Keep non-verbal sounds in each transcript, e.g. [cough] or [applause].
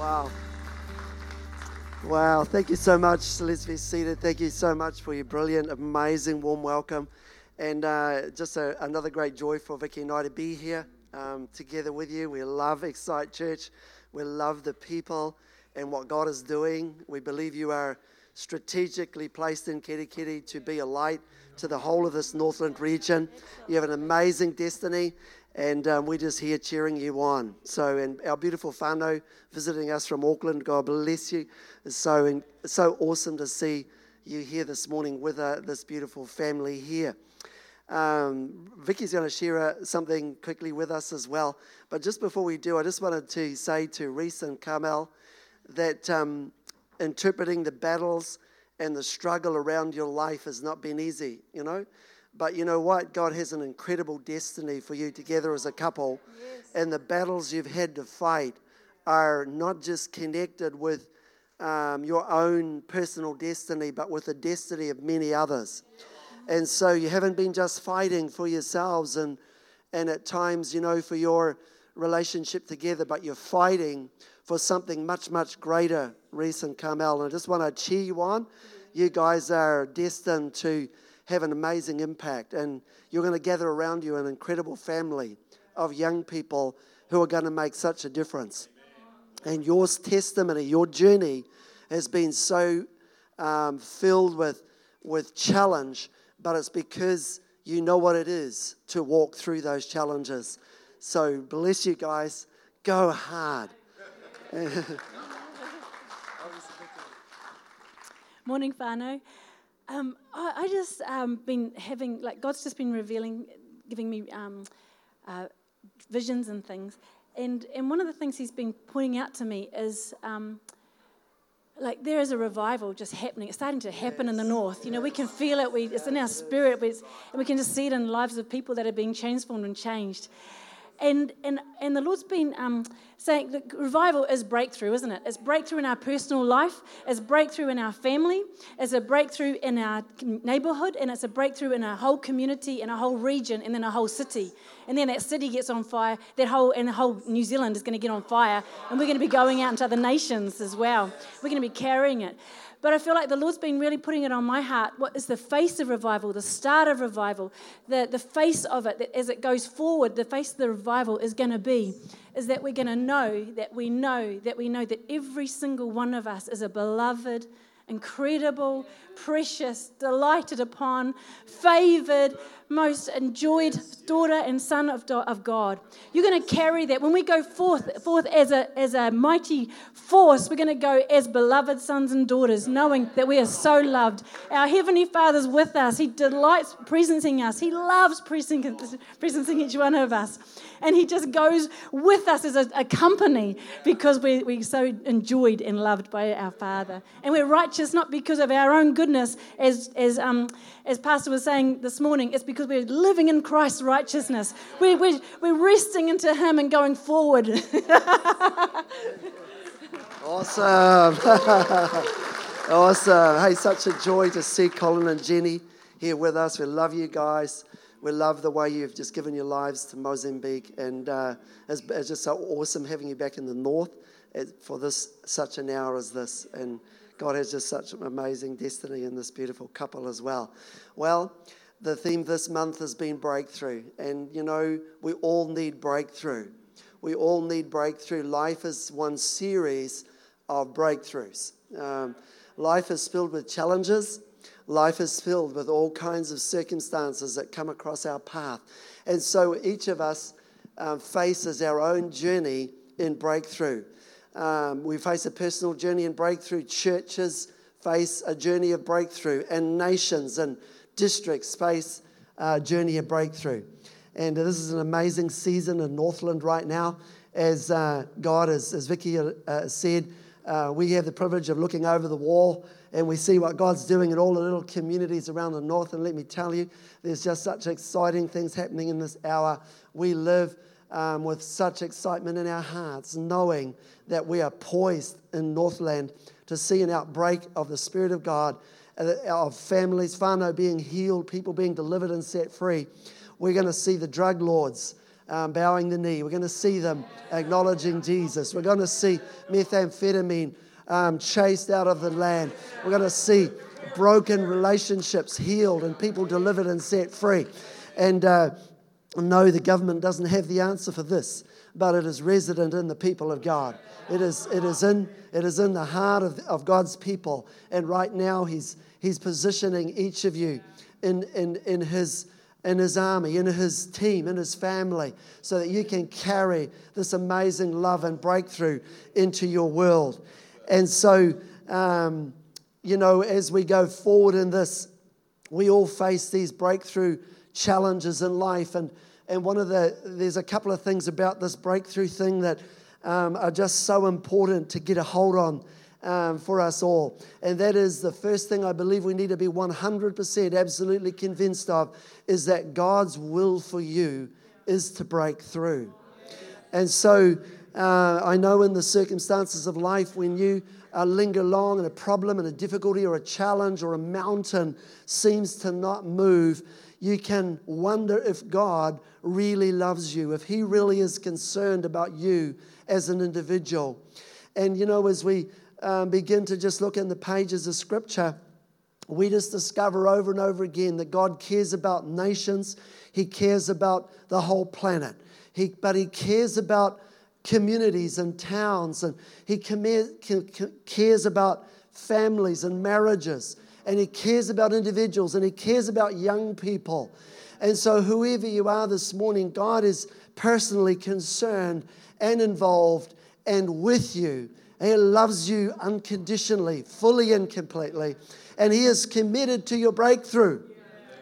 Wow. Wow. Thank you so much. Let's be seated. Thank you so much for your brilliant, amazing, warm welcome. And uh, just a, another great joy for Vicky and I to be here um, together with you. We love Excite Church. We love the people and what God is doing. We believe you are strategically placed in Kerikeri to be a light to the whole of this Northland region. You have an amazing destiny, and um, we're just here cheering you on. So, and our beautiful Fano visiting us from Auckland, God bless you. It's so, so awesome to see you here this morning with uh, this beautiful family here. Um, Vicky's going to share uh, something quickly with us as well. But just before we do, I just wanted to say to Reese and Carmel that um, interpreting the battles and the struggle around your life has not been easy, you know. But you know what? God has an incredible destiny for you together as a couple. Yes. And the battles you've had to fight are not just connected with um, your own personal destiny, but with the destiny of many others. And so you haven't been just fighting for yourselves and, and at times, you know, for your relationship together, but you're fighting for something much, much greater, Reese and Carmel. And I just want to cheer you on. You guys are destined to have an amazing impact, and you're going to gather around you an incredible family of young people who are going to make such a difference. And your testimony, your journey has been so um, filled with, with challenge, but it's because you know what it is to walk through those challenges. So bless you guys. Go hard. [laughs] [laughs] Morning, whānau. Um, I, I, just um, been having like God's just been revealing, giving me um, uh, visions and things, and and one of the things He's been pointing out to me is. Um, like there is a revival just happening. It's starting to happen yes. in the north. You know, we can feel it. We, it's in our spirit, and we can just see it in the lives of people that are being transformed and changed. And, and, and the Lord's been um, saying that revival is breakthrough, isn't it? It's breakthrough in our personal life, it's breakthrough in our family, it's a breakthrough in our neighborhood, and it's a breakthrough in a whole community, in a whole region, and then a whole city. And then that city gets on fire, that whole, and the whole New Zealand is going to get on fire, and we're going to be going out into other nations as well. We're going to be carrying it. But I feel like the Lord's been really putting it on my heart. What is the face of revival, the start of revival, the, the face of it, that as it goes forward, the face of the revival is going to be, is that we're going to know that we know that we know that every single one of us is a beloved, incredible, precious, delighted upon, favored, most enjoyed daughter and son of, of God. You're going to carry that. When we go forth, forth as, a, as a mighty force, we're going to go as beloved sons and daughters, knowing that we are so loved. Our Heavenly Father's with us. He delights presencing us. He loves presencing each one of us. And He just goes with us as a, a company because we, we're so enjoyed and loved by our Father. And we're righteous not because of our own goodness, as, as, um, as Pastor was saying this morning, it's because we're living in Christ's righteousness. We're, we're, we're resting into Him and going forward. [laughs] awesome. [laughs] awesome. Hey, such a joy to see Colin and Jenny here with us. We love you guys. We love the way you've just given your lives to Mozambique, and uh, it's, it's, just so awesome having you back in the north for this such an hour as this. And God has just such an amazing destiny in this beautiful couple as well. Well, the theme this month has been breakthrough, and you know we all need breakthrough. We all need breakthrough. Life is one series of breakthroughs. Um, life is filled with challenges Life is filled with all kinds of circumstances that come across our path. And so each of us um, faces our own journey in breakthrough. Um, we face a personal journey and breakthrough. Churches face a journey of breakthrough, and nations and districts face a journey of breakthrough. And this is an amazing season in Northland right now. As uh, God, as, as Vicky uh, said, uh, we have the privilege of looking over the wall and we see what God's doing in all the little communities around the north. And let me tell you, there's just such exciting things happening in this hour. We live um, with such excitement in our hearts, knowing that we are poised in Northland to see an outbreak of the Spirit of God, uh, of families, whānau being healed, people being delivered and set free. We're going to see the drug lords um, bowing the knee. We're going to see them acknowledging Jesus. We're going to see methamphetamine um, chased out of the land. We're going to see broken relationships healed and people delivered and set free. And uh, no, the government doesn't have the answer for this, but it is resident in the people of God. It is, it is, in, it is in the heart of, of God's people. And right now, he's, he's positioning each of you in, in, in, his, in His army, in His team, in His family, so that you can carry this amazing love and breakthrough into your world. And so, um, you know, as we go forward in this, we all face these breakthrough challenges in life. And, and one of the, there's a couple of things about this breakthrough thing that um, are just so important to get a hold on um, for us all. And that is the first thing I believe we need to be 100% absolutely convinced of is that God's will for you is to break through. And so uh, I know in the circumstances of life when you uh, linger long and a problem and a difficulty or a challenge or a mountain seems to not move, you can wonder if God really loves you, if He really is concerned about you as an individual. And you know, as we um, begin to just look in the pages of Scripture, we just discover over and over again that God cares about nations, He cares about the whole planet, he, but He cares about communities and towns, and He cares about families and marriages, and He cares about individuals, and He cares about young people. And so, whoever you are this morning, God is personally concerned and involved and with you. He loves you unconditionally, fully and completely. And He is committed to your breakthrough.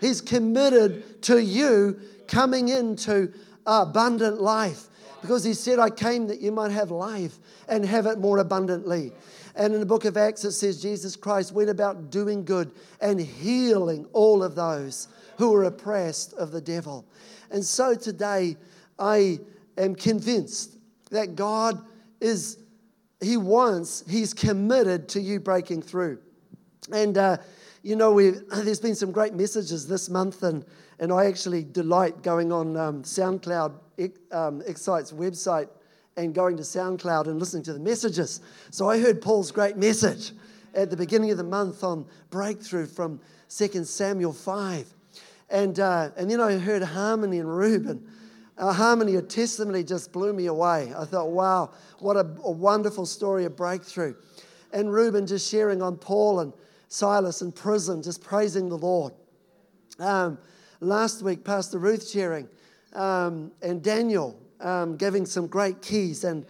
He's committed to you coming into abundant life because He said, I came that you might have life and have it more abundantly. And in the book of Acts, it says Jesus Christ went about doing good and healing all of those who were oppressed of the devil. And so today, I am convinced that God is he wants, He's committed to you breaking through. And, uh, you know, [clears throat] there's been some great messages this month, and, and I actually delight going on um, SoundCloud, um, Excite's website, and going to SoundCloud and listening to the messages. So I heard Paul's great message at the beginning of the month on breakthrough from 2 Samuel 5. And, uh, and then I heard Harmony and Reuben our harmony of testimony just blew me away. I thought, wow, what a, a wonderful story of breakthrough. And Reuben just sharing on Paul and Silas in prison, just praising the Lord. Um, last week, Pastor Ruth sharing, um, and Daniel um, giving some great keys, and,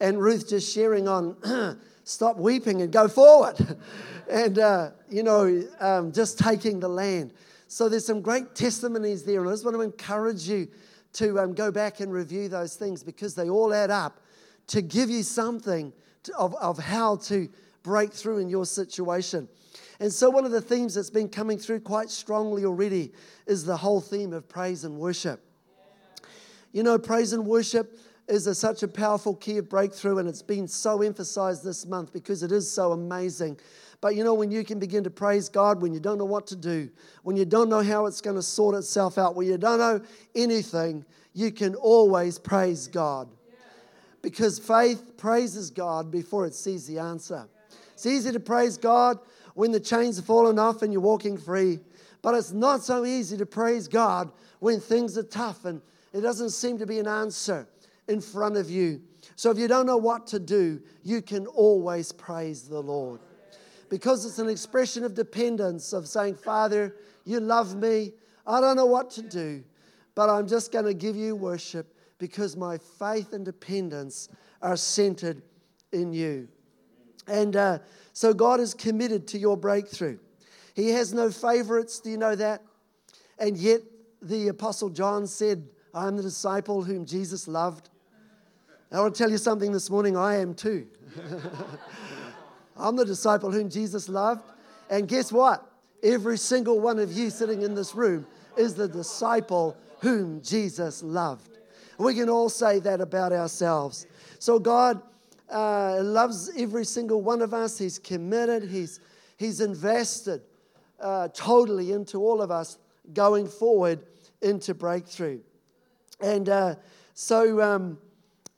and Ruth just sharing on [clears throat] stop weeping and go forward. [laughs] and, uh, you know, um, just taking the land. So there's some great testimonies there, and I just want to encourage you to um, go back and review those things because they all add up to give you something to, of, of how to break through in your situation. And so, one of the themes that's been coming through quite strongly already is the whole theme of praise and worship. You know, praise and worship is a, such a powerful key of breakthrough, and it's been so emphasized this month because it is so amazing. But you know, when you can begin to praise God when you don't know what to do, when you don't know how it's going to sort itself out, when you don't know anything, you can always praise God. Because faith praises God before it sees the answer. It's easy to praise God when the chains are fallen off and you're walking free. But it's not so easy to praise God when things are tough and it doesn't seem to be an answer in front of you. So if you don't know what to do, you can always praise the Lord because it's an expression of dependence of saying, Father, you love me. I don't know what to do, but I'm just going to give you worship because my faith and dependence are centered in you. And uh, so God is committed to your breakthrough. He has no favorites. Do you know that? And yet, the Apostle John said, I am the disciple whom Jesus loved. I want to tell you something this morning. I am too. [laughs] I'm the disciple whom Jesus loved. And guess what? Every single one of you sitting in this room is the disciple whom Jesus loved. We can all say that about ourselves. So God uh, loves every single one of us. He's committed. He's, he's invested uh, totally into all of us going forward into breakthrough. And uh, So, um,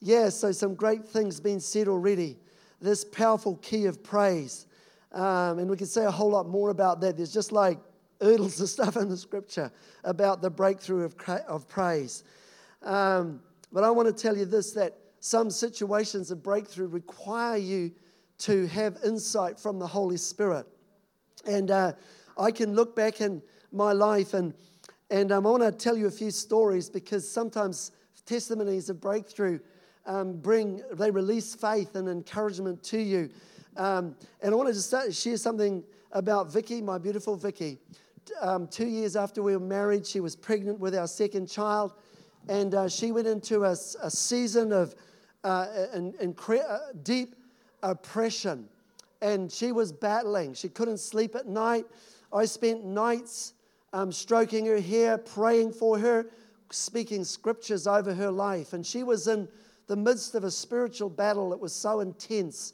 yeah, so some great things being said already. This powerful key of praise. Um, and we can say a whole lot more about that. There's just like oodles of [laughs] stuff in the scripture about the breakthrough of, of praise. Um, but I want to tell you this that some situations of breakthrough require you to have insight from the Holy Spirit. And uh, I can look back in my life and, and um, I want to tell you a few stories because sometimes testimonies of breakthrough um, bring, they release faith and encouragement to you. Um, and I want to just share something about Vicky, my beautiful Vicky. Um, two years after we were married, she was pregnant with our second child, and uh, she went into a, a season of uh, in, in cre- uh, deep oppression. And she was battling. She couldn't sleep at night. I spent nights um, stroking her hair, praying for her, speaking scriptures over her life. And she was in the midst of a spiritual battle that was so intense.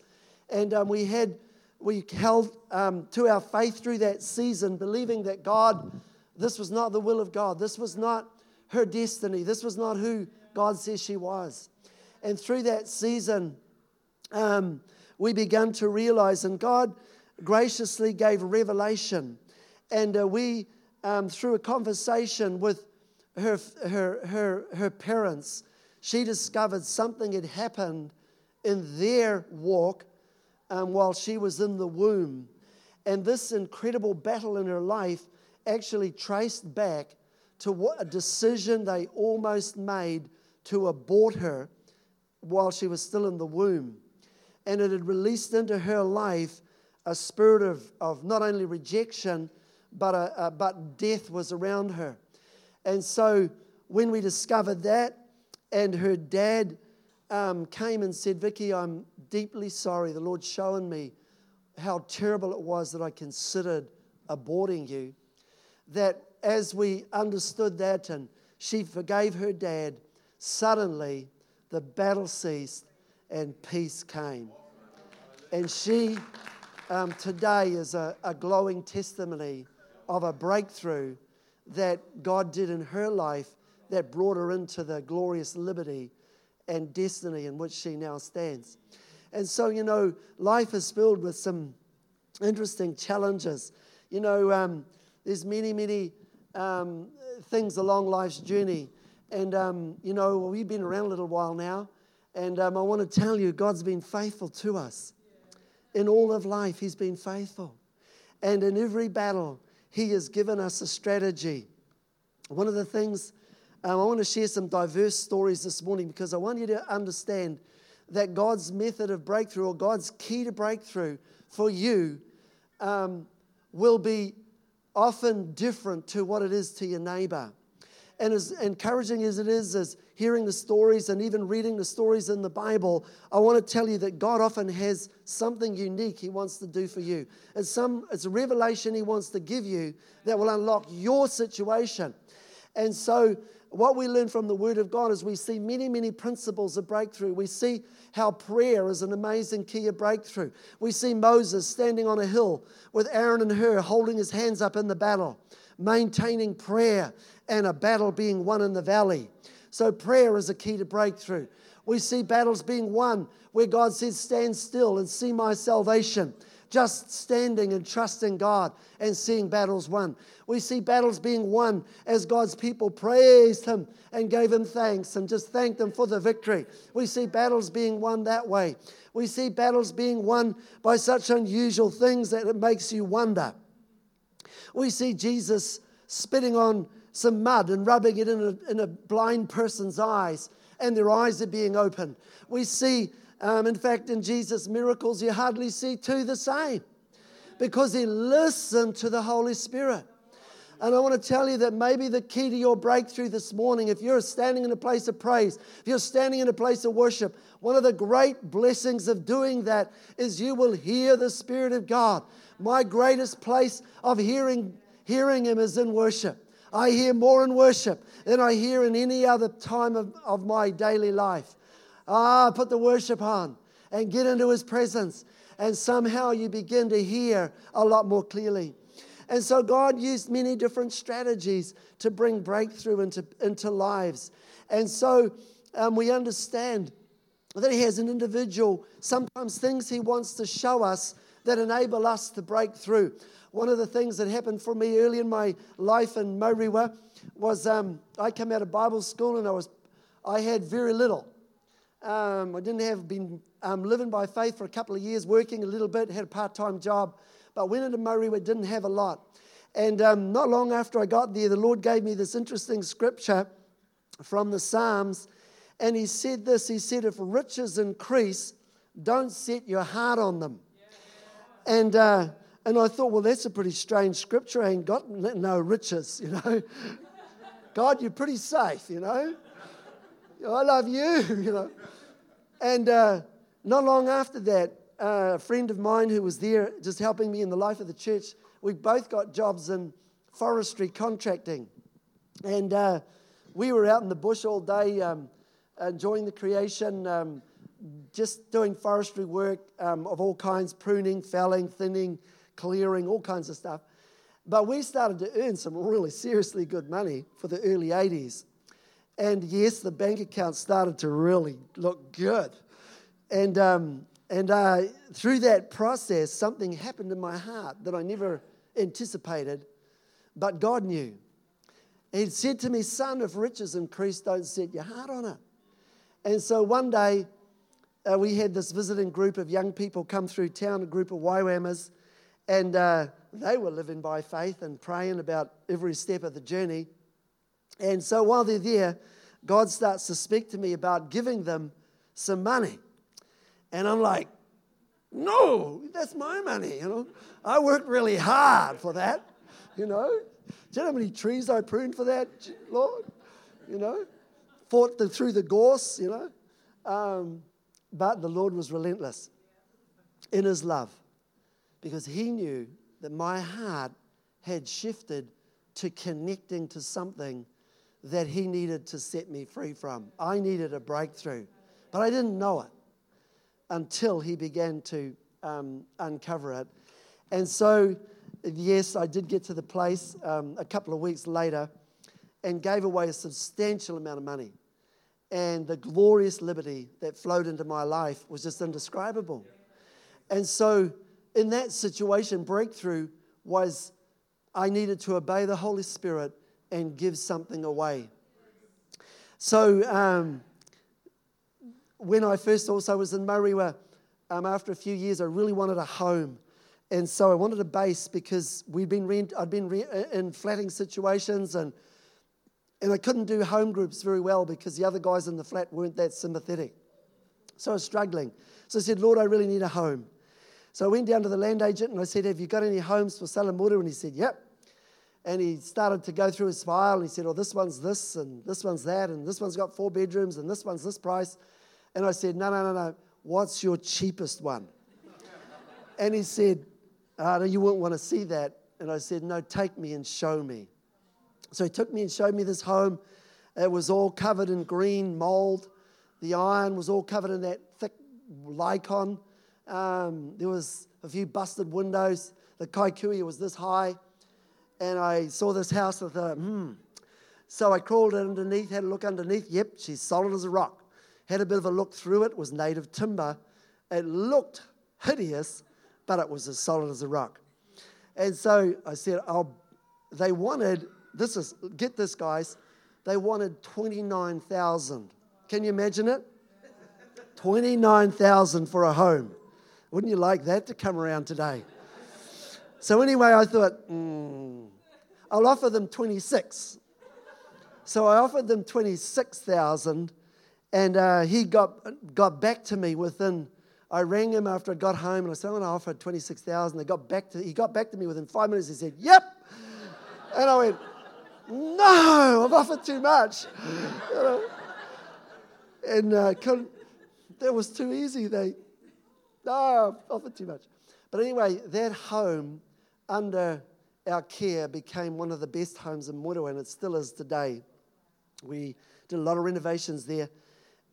And um, we had, we held um, to our faith through that season, believing that God, this was not the will of God. This was not her destiny. This was not who God says she was. And through that season, um, we began to realize, and God graciously gave revelation. And uh, we, um, through a conversation with her, her, her, her parents, she discovered something had happened in their walk um, while she was in the womb. And this incredible battle in her life actually traced back to what a decision they almost made to abort her while she was still in the womb and it had released into her life a spirit of, of not only rejection, but, a, a, but death was around her. And so when we discovered that, and her dad um, came and said, Vicky, I'm deeply sorry. The Lord's shown me how terrible it was that I considered aborting you. That as we understood that and she forgave her dad, suddenly the battle ceased and peace came. And she um, today is a, a glowing testimony of a breakthrough that God did in her life that brought her into the glorious liberty and destiny in which she now stands. And so, you know, life is filled with some interesting challenges. You know, um, there's many, many um, things along life's journey. And, um, you know, we've been around a little while now. And um, I want to tell you, God's been faithful to us. In all of life, He's been faithful. And in every battle, He has given us a strategy. One of the things um, I want to share some diverse stories this morning because I want you to understand that God's method of breakthrough or God's key to breakthrough for you um, will be often different to what it is to your neighbor. And as encouraging as it is, as hearing the stories and even reading the stories in the Bible, I want to tell you that God often has something unique He wants to do for you. It's, some, it's a revelation He wants to give you that will unlock your situation. And so, what we learn from the Word of God is we see many, many principles of breakthrough. We see how prayer is an amazing key of breakthrough. We see Moses standing on a hill with Aaron and Hur holding his hands up in the battle, maintaining prayer and a battle being won in the valley. So prayer is a key to breakthrough. We see battles being won where God says, Stand still and see my salvation. Just standing and trusting God and seeing battles won. We see battles being won as God's people praised Him and gave Him thanks and just thanked Him for the victory. We see battles being won that way. We see battles being won by such unusual things that it makes you wonder. We see Jesus spitting on some mud and rubbing it in a, in a blind person's eyes, and their eyes are being opened. We see, um, in fact, in Jesus' miracles, you hardly see two the same because he listened to the Holy Spirit. And I want to tell you that maybe the key to your breakthrough this morning, if you're standing in a place of praise, if you're standing in a place of worship, one of the great blessings of doing that is you will hear the Spirit of God. My greatest place of hearing, hearing Him is in worship. I hear more in worship than I hear in any other time of, of my daily life. Ah, put the worship on and get into His presence, and somehow you begin to hear a lot more clearly. And so God used many different strategies to bring breakthrough into, into lives. And so um, we understand that He has an individual, sometimes things He wants to show us that enable us to break through. One of the things that happened for me early in my life in Moerewa was um, I came out of Bible school and I was I had very little. Um, I didn't have been um, living by faith for a couple of years, working a little bit, had a part-time job, but went into Moerewa, didn't have a lot. And um, not long after I got there, the Lord gave me this interesting scripture from the Psalms, and He said this. He said, "If riches increase, don't set your heart on them." And uh, and I thought, well, that's a pretty strange scripture. I ain't got no riches, [laughs] you know. God, you're pretty safe, you know. I love you, [laughs] you know. And uh, not long after that, uh, a friend of mine who was there just helping me in the life of the church, we both got jobs in forestry contracting. And uh, we were out in the bush all day um, enjoying the creation, um, just doing forestry work um, of all kinds pruning, felling, thinning, clearing, all kinds of stuff. But we started to earn some really seriously good money for the early 80s. And yes, the bank account started to really look good. And, um, and uh, through that process, something happened in my heart that I never anticipated, but God knew. He said to me, Son, if riches increase, don't set your heart on it. And so one day, uh, we had this visiting group of young people come through town, a group of YWAMers, and uh, they were living by faith and praying about every step of the journey. And so while they're there, God starts to speak to me about giving them some money. And I'm like, no, that's my money. You know, I worked really hard for that. You know, do you know how many trees I pruned for that, Lord? You know, fought the, through the gorse. You know, um, but the Lord was relentless in His love because He knew that my heart had shifted to connecting to something that He needed to set me free from. I needed a breakthrough, but I didn't know it until He began to um, uncover it. And so, yes, I did get to the place um, a couple of weeks later and gave away a substantial amount of money. And the glorious liberty that flowed into my life was just indescribable. And so, in that situation, breakthrough was I needed to obey the Holy Spirit and give something away. So, um, when I first also was in Moerewa, um, after a few years, I really wanted a home. And so I wanted a base because we'd been rent, I'd been re- uh, in flatting situations and, and I couldn't do home groups very well because the other guys in the flat weren't that sympathetic. So I was struggling. So I said, Lord, I really need a home. So I went down to the land agent and I said, Have you got any homes for sale in Salamura? And he said, Yep. And he started to go through his file and he said, Oh, this one's this and this one's that and this one's got four bedrooms and this one's this price. And I said, No, no, no, no. What's your cheapest one? [laughs] and he said, oh, no, You wouldn't want to see that. And I said, No, take me and show me. So he took me and showed me this home. It was all covered in green mold. The iron was all covered in that thick lichen. Um, there was a few busted windows. The kikuyu was this high. And I saw this house. I thought, hmm. So I crawled underneath, had a look underneath. Yep, she's solid as a rock. Had a bit of a look through it. was native timber. It looked hideous, but it was as solid as a rock. And so I said, oh, they wanted, this is, get this, guys, they wanted 29,000. Can you imagine it? 29,000 for a home. Wouldn't you like that to come around today? So, anyway, I thought, mm, I'll offer them 26. So I offered them 26,000, and uh, he got, got back to me within. I rang him after I got home, and I said, I'm going to offer 26,000. They got back to, he got back to me within five minutes. He said, Yep. And I went, No, I've offered too much. You know? And uh, that was too easy. They, no, offered too much. But anyway, that home under our care became one of the best homes in Muru, and it still is today. We did a lot of renovations there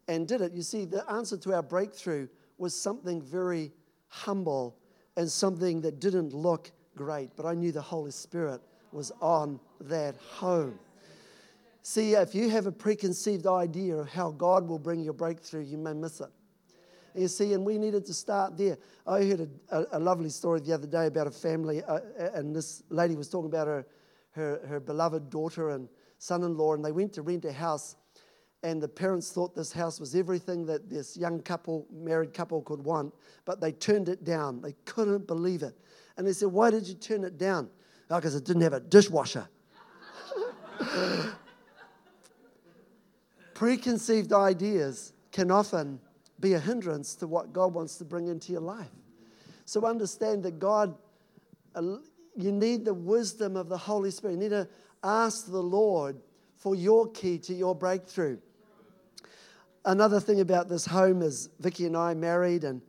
and did it. You see, the answer to our breakthrough was something very humble and something that didn't look great, but I knew the Holy Spirit was on that home. See, if you have a preconceived idea of how God will bring your breakthrough, you may miss it. You see, and we needed to start there. I heard a, a, a lovely story the other day about a family, uh, and this lady was talking about her, her, her beloved daughter and son in law, and they went to rent a house, and the parents thought this house was everything that this young couple, married couple, could want, but they turned it down. They couldn't believe it. And they said, Why did you turn it down? Because oh, it didn't have a dishwasher. [laughs] Preconceived ideas can often be a hindrance to what God wants to bring into your life. So understand that God, uh, you need the wisdom of the Holy Spirit. You need to ask the Lord for your key to your breakthrough. Another thing about this home is Vicky and I married, and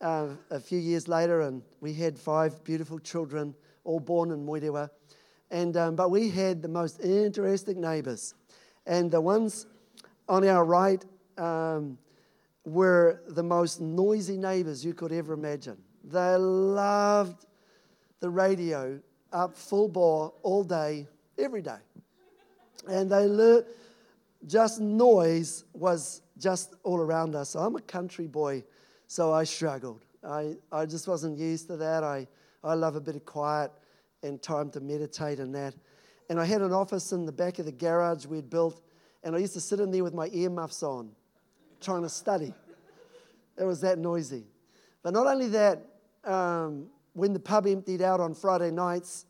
uh, a few years later, and we had five beautiful children, all born in Moerewa. And, um, but we had the most interesting neighbors. And the ones on our right um, were the most noisy neighbors you could ever imagine. They loved the radio up full bore all day, every day. And they learned just noise was just all around us. I'm a country boy, so I struggled. I, I just wasn't used to that. I, I love a bit of quiet and time to meditate and that. And I had an office in the back of the garage we'd built, and I used to sit in there with my earmuffs on, trying to study. It was that noisy. But not only that, um, when the pub emptied out on Friday nights,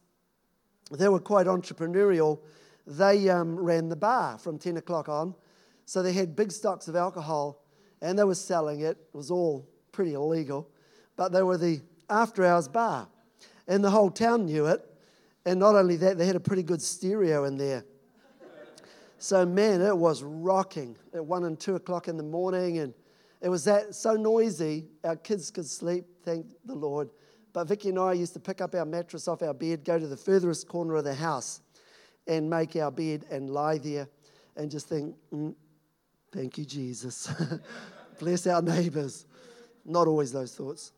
they were quite entrepreneurial. They um, ran the bar from 10 o'clock on. So they had big stocks of alcohol and they were selling it. It was all pretty illegal. But they were the after hours bar. And the whole town knew it. And not only that, they had a pretty good stereo in there. So, man, it was rocking at 1 and 2 o'clock in the morning. And it was that so noisy, our kids could sleep, thank the Lord. But Vicky and I used to pick up our mattress off our bed, go to the furthest corner of the house, and make our bed and lie there and just think, mm, thank you, Jesus. [laughs] Bless our neighbors. Not always those thoughts.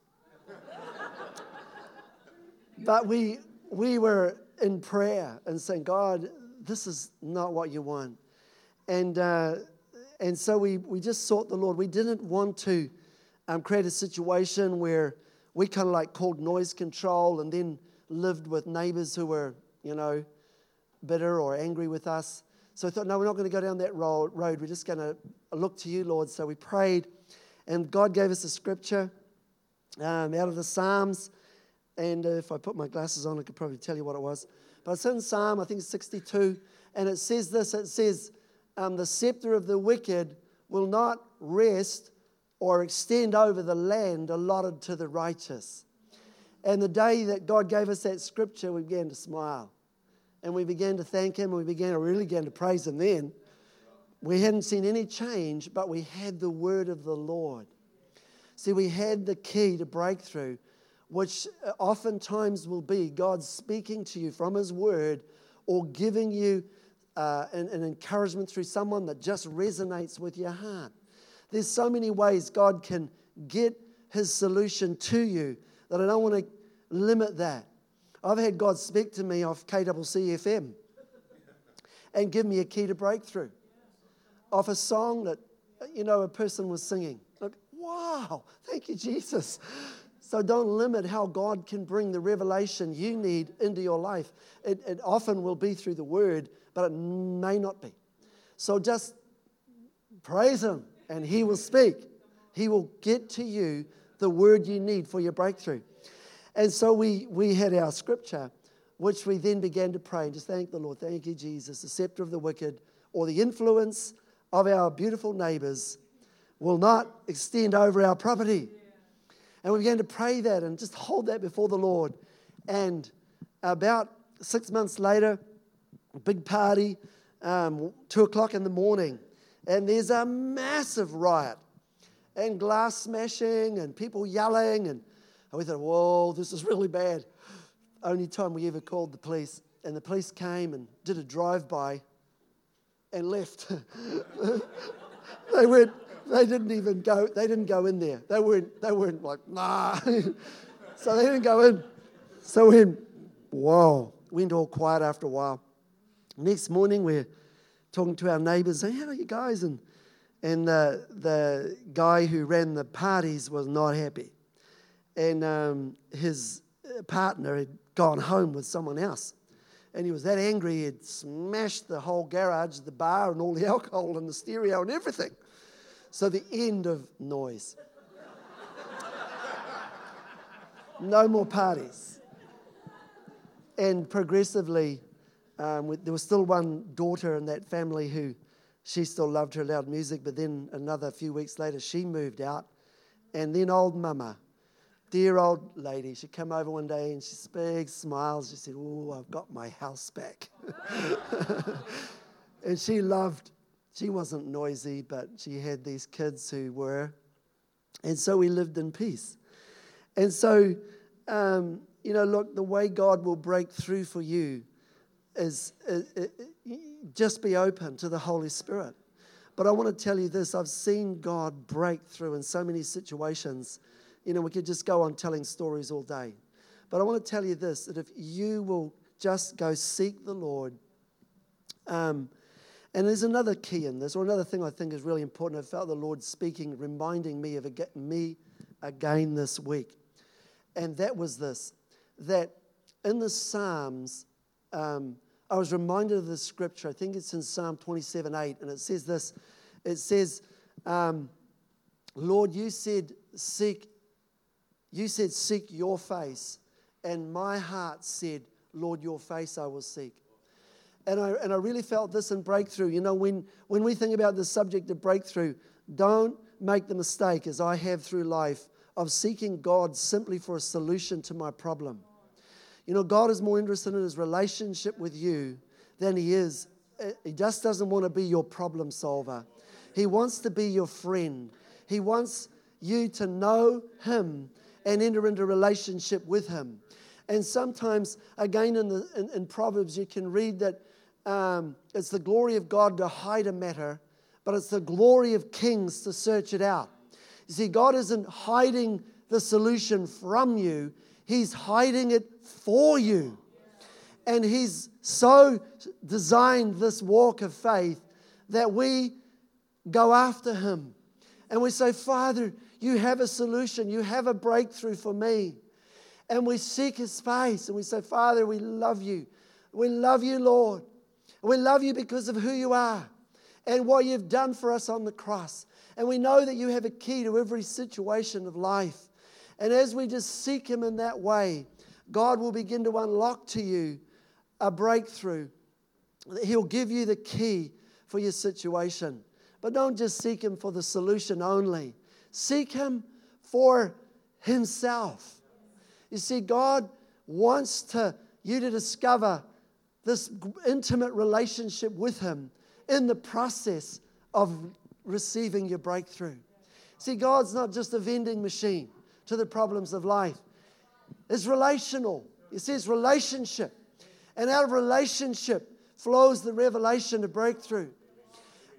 but we, we were in prayer and saying, God, this is not what you want. And uh, and so we, we just sought the Lord. We didn't want to um, create a situation where we kind of like called noise control and then lived with neighbors who were, you know, bitter or angry with us. So I thought, no, we're not going to go down that road. We're just going to look to you, Lord. So we prayed, and God gave us a scripture um, out of the Psalms. And if I put my glasses on, I could probably tell you what it was. But it's in Psalm, I think it's 62, and it says this it says, um, the scepter of the wicked will not rest or extend over the land allotted to the righteous. And the day that God gave us that scripture, we began to smile. And we began to thank Him, and we began to really began to praise Him then. We hadn't seen any change, but we had the word of the Lord. See, we had the key to breakthrough, which oftentimes will be God speaking to you from His word or giving you uh, an, an encouragement through someone that just resonates with your heart. There's so many ways God can get his solution to you that I don't want to limit that. I've had God speak to me off KCCFM and give me a key to breakthrough off a song that, you know, a person was singing. Like, wow, thank you, Jesus. So don't limit how God can bring the revelation you need into your life. It, it often will be through the word, but it may not be. So just praise Him and He will speak. He will get to you the word you need for your breakthrough. And so we, we had our scripture, which we then began to pray and just thank the Lord. Thank you, Jesus. The scepter of the wicked or the influence of our beautiful neighbors will not extend over our property. And we began to pray that and just hold that before the Lord. And about six months later, big party, um, two o'clock in the morning, and there's a massive riot and glass smashing and people yelling. And we thought, whoa, this is really bad. Only time we ever called the police. And the police came and did a drive by and left. [laughs] they went, they didn't even go, they didn't go in there. They weren't, they weren't like, nah. [laughs] so they didn't go in. So we went, whoa, went all quiet after a while. Next morning, we're talking to our neighbors, saying, How are you guys? And, and the, the guy who ran the parties was not happy. And um, his partner had gone home with someone else. And he was that angry, he had smashed the whole garage, the bar, and all the [laughs] alcohol and the stereo and everything. So the end of noise. no more parties. And progressively, um, there was still one daughter in that family who she still loved her loud music, but then another few weeks later, she moved out. And then old mama, dear old lady, she came over one day and she big smiles. She said, Oh, I've got my house back. [laughs] and she loved, she wasn't noisy, but she had these kids who were. And so we lived in peace. And so, um, you know, look, the way God will break through for you is, is, is, just be open to the Holy Spirit. But I want to tell you this I've seen God break through in so many situations. You know, we could just go on telling stories all day. But I want to tell you this that if you will just go seek the Lord, um, and there's another key in this, or another thing I think is really important. I felt the Lord speaking, reminding me of me again this week. And that was this that in the Psalms, um, I was reminded of this scripture. I think it's in Psalm 27 8, and it says this it says, um, Lord, you said, seek, you said, seek your face, and my heart said, Lord, your face I will seek. And I, and I really felt this in breakthrough. You know, when, when we think about the subject of breakthrough, don't make the mistake, as I have through life, of seeking God simply for a solution to my problem. You know, God is more interested in his relationship with you than he is. Eh, he just doesn't want to be your problem solver. He wants to be your friend. He wants you to know him and enter into relationship with him. And sometimes, again, in, the, in, in Proverbs, you can read that um, it's the glory of God to hide a matter, but it's the glory of kings to search it out. You see, God isn't hiding the solution from you, He's hiding it for you. And He's so designed this walk of faith that we go after Him and we say, Father, you have a solution, you have a breakthrough for me. And we seek His face and we say, Father, we love you. We love you, Lord. We love you because of who you are and what you've done for us on the cross. And we know that you have a key to every situation of life. And as we just seek Him in that way, God will begin to unlock to you a breakthrough. He'll give you the key for your situation. But don't just seek Him for the solution only, seek Him for Himself. You see, God wants to, you to discover this intimate relationship with Him in the process of receiving your breakthrough. See, God's not just a vending machine to the problems of life. It's relational. See, it's relationship. And out of relationship flows the revelation of breakthrough.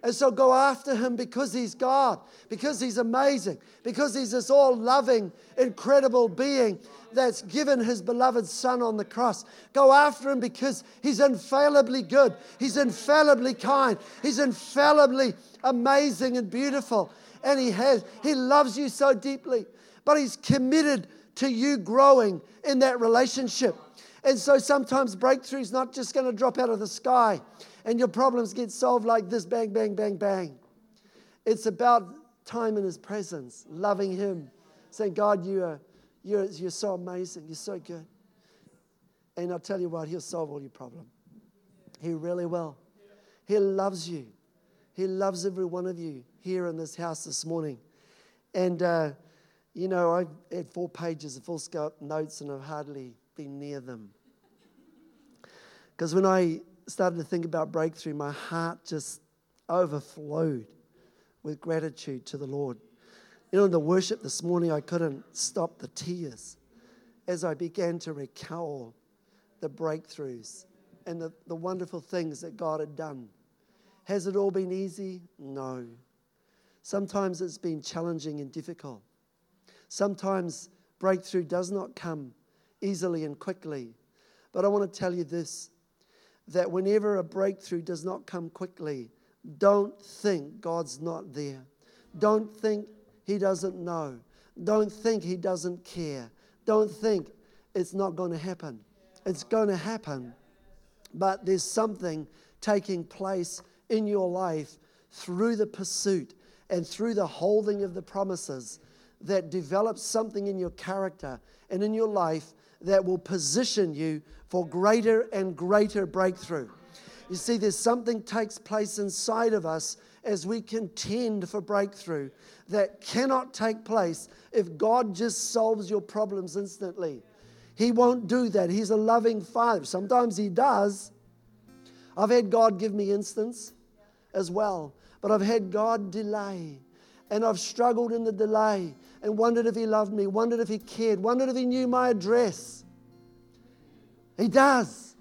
And so go after him because he's God, because he's amazing, because he's this all loving, incredible being that's given his beloved son on the cross. Go after him because he's infallibly good, he's infallibly kind, he's infallibly amazing and beautiful. And he has, he loves you so deeply but He's committed to you growing in that relationship. And so sometimes breakthrough is not just going to drop out of the sky and your problems get solved like this bang, bang, bang, bang. It's about time in His presence, loving Him, saying, God, you are, you're, you're so amazing, you're so good. And I'll tell you what, He'll solve all your problems. He really will. He loves you. He loves every one of you here in this house this morning. And uh, you know, I've had four pages of full scope notes and I've hardly been near them. Because when I started to think about breakthrough, my heart just overflowed with gratitude to the Lord. You know, in the worship this morning, I couldn't stop the tears as I began to recall the breakthroughs and the, the wonderful things that God had done. Has it all been easy? No. Sometimes it's been challenging and difficult. Sometimes breakthrough does not come easily and quickly. But I want to tell you this that whenever a breakthrough does not come quickly, don't think God's not there. Don't think He doesn't know. Don't think He doesn't care. Don't think it's not going to happen. It's going to happen. But there's something taking place in your life through the pursuit and through the holding of the promises that develops something in your character and in your life that will position you for greater and greater breakthrough. You see, there's something takes place inside of us as we contend for breakthrough that cannot take place if God just solves your problems instantly. He won't do that. He's a loving Father. Sometimes He does. I've had God give me instance as well, but I've had God delay. And I've struggled in the delay and wondered if He loved me, wondered if He cared, wondered if He knew my address. He does.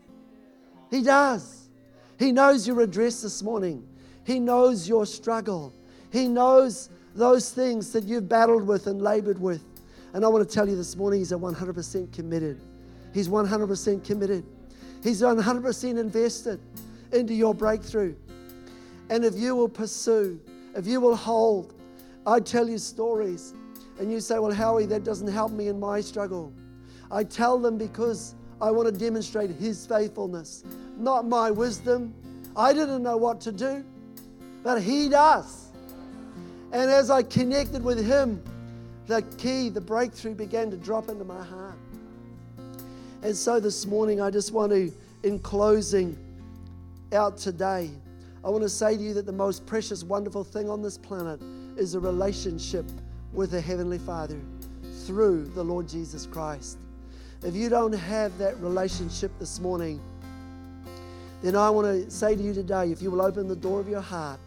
He does. He knows your address this morning. He knows your struggle. He knows those things that you've battled with and labored with. And I want to tell you this morning, He's a 100% committed. He's 100% committed. He's 100% invested into your breakthrough. And if you will pursue, if you will hold, I tell you stories, and you say, Well, Howie, that doesn't help me in my struggle. I tell them because I want to demonstrate His faithfulness, not my wisdom. I didn't know what to do, but He does. And as I connected with Him, the key, the breakthrough began to drop into my heart. And so this morning, I just want to, in closing out today, I want to say to you that the most precious, wonderful thing on this planet is a relationship with the Heavenly Father through the Lord Jesus Christ. If you don't have that relationship this morning, then I want to say to you today if you will open the door of your heart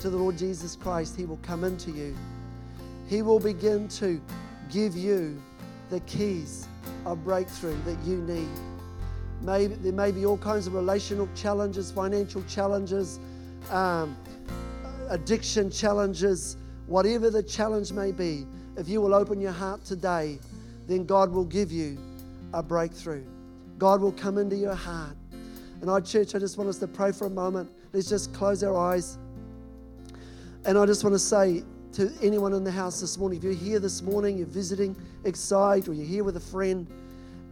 to the Lord Jesus Christ, He will come into you. He will begin to give you the keys of breakthrough that you need. Maybe, there may be all kinds of relational challenges, financial challenges, um, addiction challenges, whatever the challenge may be. If you will open your heart today, then God will give you a breakthrough. God will come into your heart. And our church, I just want us to pray for a moment. Let's just close our eyes. And I just want to say to anyone in the house this morning if you're here this morning, you're visiting Excite, or you're here with a friend,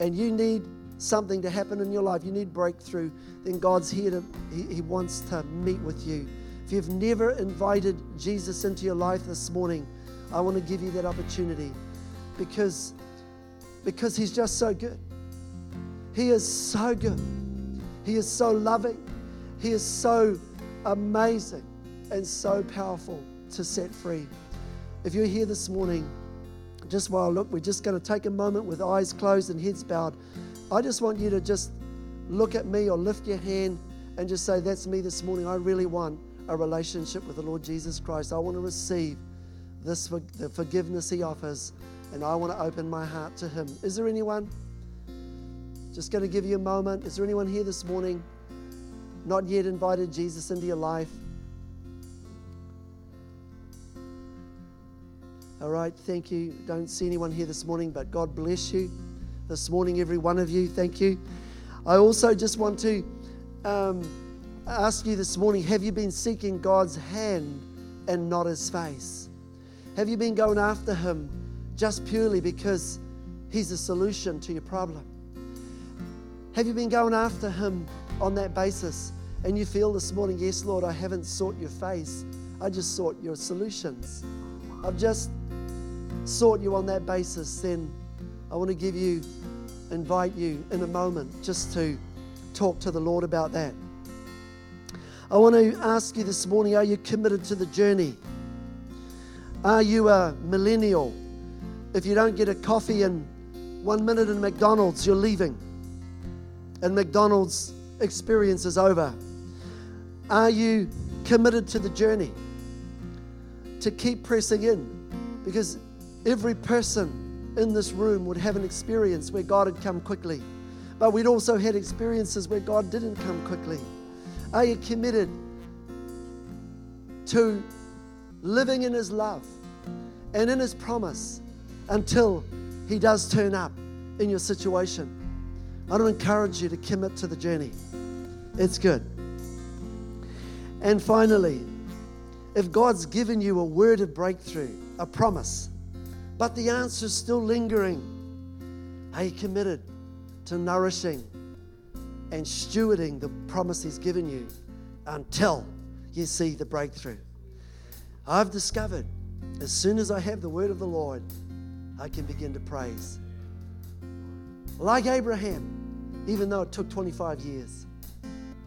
and you need something to happen in your life, you need breakthrough, then God's here to, He, he wants to meet with you. If you've never invited Jesus into your life this morning, I want to give you that opportunity because because He's just so good. He is so good. He is so loving. He is so amazing and so powerful to set free. If you're here this morning, just while I look, we're just going to take a moment with eyes closed and heads bowed. I just want you to just look at me or lift your hand and just say, That's me this morning. I really want a relationship with the Lord Jesus Christ. I want to receive this the forgiveness He offers and I want to open my heart to Him. Is there anyone? Just going to give you a moment. Is there anyone here this morning not yet invited Jesus into your life? All right, thank you. Don't see anyone here this morning, but God bless you this morning, every one of you. Thank you. I also just want to um, ask you this morning have you been seeking God's hand and not his face? Have you been going after him just purely because He's a solution to your problem? Have you been going after Him on that basis and you feel this morning, yes, Lord, I haven't sought your face, I just sought your solutions? I've just sought you on that basis, then I want to give you, invite you in a moment just to talk to the Lord about that. I want to ask you this morning are you committed to the journey? Are you a millennial? If you don't get a coffee in one minute in McDonald's, you're leaving. And McDonald's experience is over. Are you committed to the journey? To keep pressing in? Because every person in this room would have an experience where God had come quickly. But we'd also had experiences where God didn't come quickly. Are you committed to living in His love and in His promise until He does turn up in your situation. I to encourage you to commit to the journey. It's good. And finally, if God's given you a word of breakthrough, a promise, but the answer is still lingering, are you committed to nourishing and stewarding the promise He's given you until you see the breakthrough? I've discovered as soon as I have the word of the Lord, I can begin to praise. Like Abraham, even though it took 25 years.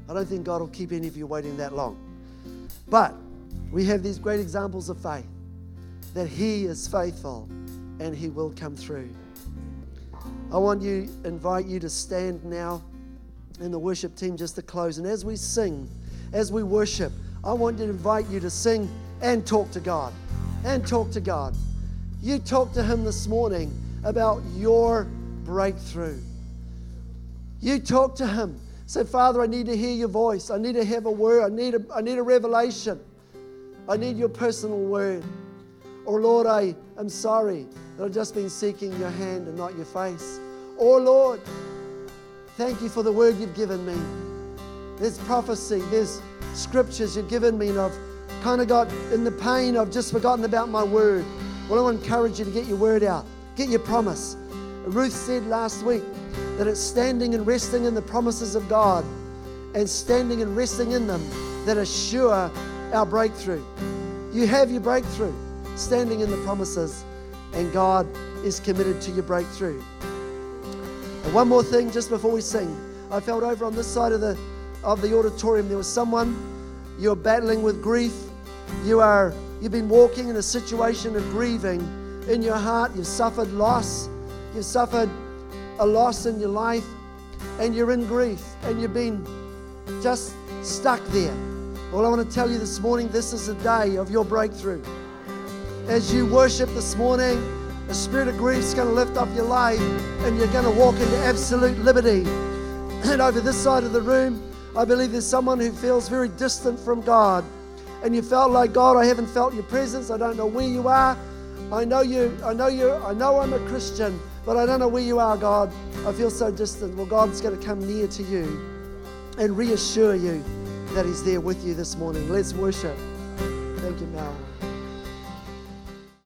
I don't think God will keep any of you waiting that long. But we have these great examples of faith that He is faithful and He will come through. I want you invite you to stand now in the worship team just to close. And as we sing, as we worship, I want to invite you to sing and talk to God. And talk to God. You talked to Him this morning about your breakthrough. You talk to Him. Say, Father, I need to hear your voice. I need to have a word. I need a, I need a revelation. I need your personal word. Or, Lord, I am sorry that I've just been seeking your hand and not your face. Or, Lord, thank you for the word you've given me. There's prophecy, there's scriptures you've given me, and I've kind of got in the pain, I've just forgotten about my word. Well, I want to encourage you to get your word out, get your promise. Ruth said last week that it's standing and resting in the promises of God and standing and resting in them that assure our breakthrough. You have your breakthrough, standing in the promises, and God is committed to your breakthrough. And one more thing just before we sing. I felt over on this side of the of the auditorium there was someone you're battling with grief. You are you've been walking in a situation of grieving in your heart. You've suffered loss. You've suffered a loss in your life and you're in grief and you've been just stuck there. Well, I want to tell you this morning this is a day of your breakthrough. As you worship this morning, the spirit of grief is going to lift off your life and you're going to walk into absolute liberty. [clears throat] And over this side of the room, I believe there's someone who feels very distant from God. And you felt like, God, I haven't felt your presence. I don't know where you are. I know you, I know you, I know I'm a Christian, but I don't know where you are, God. I feel so distant. Well, God's going to come near to you and reassure you that He's there with you this morning. Let's worship. Thank you, Mel.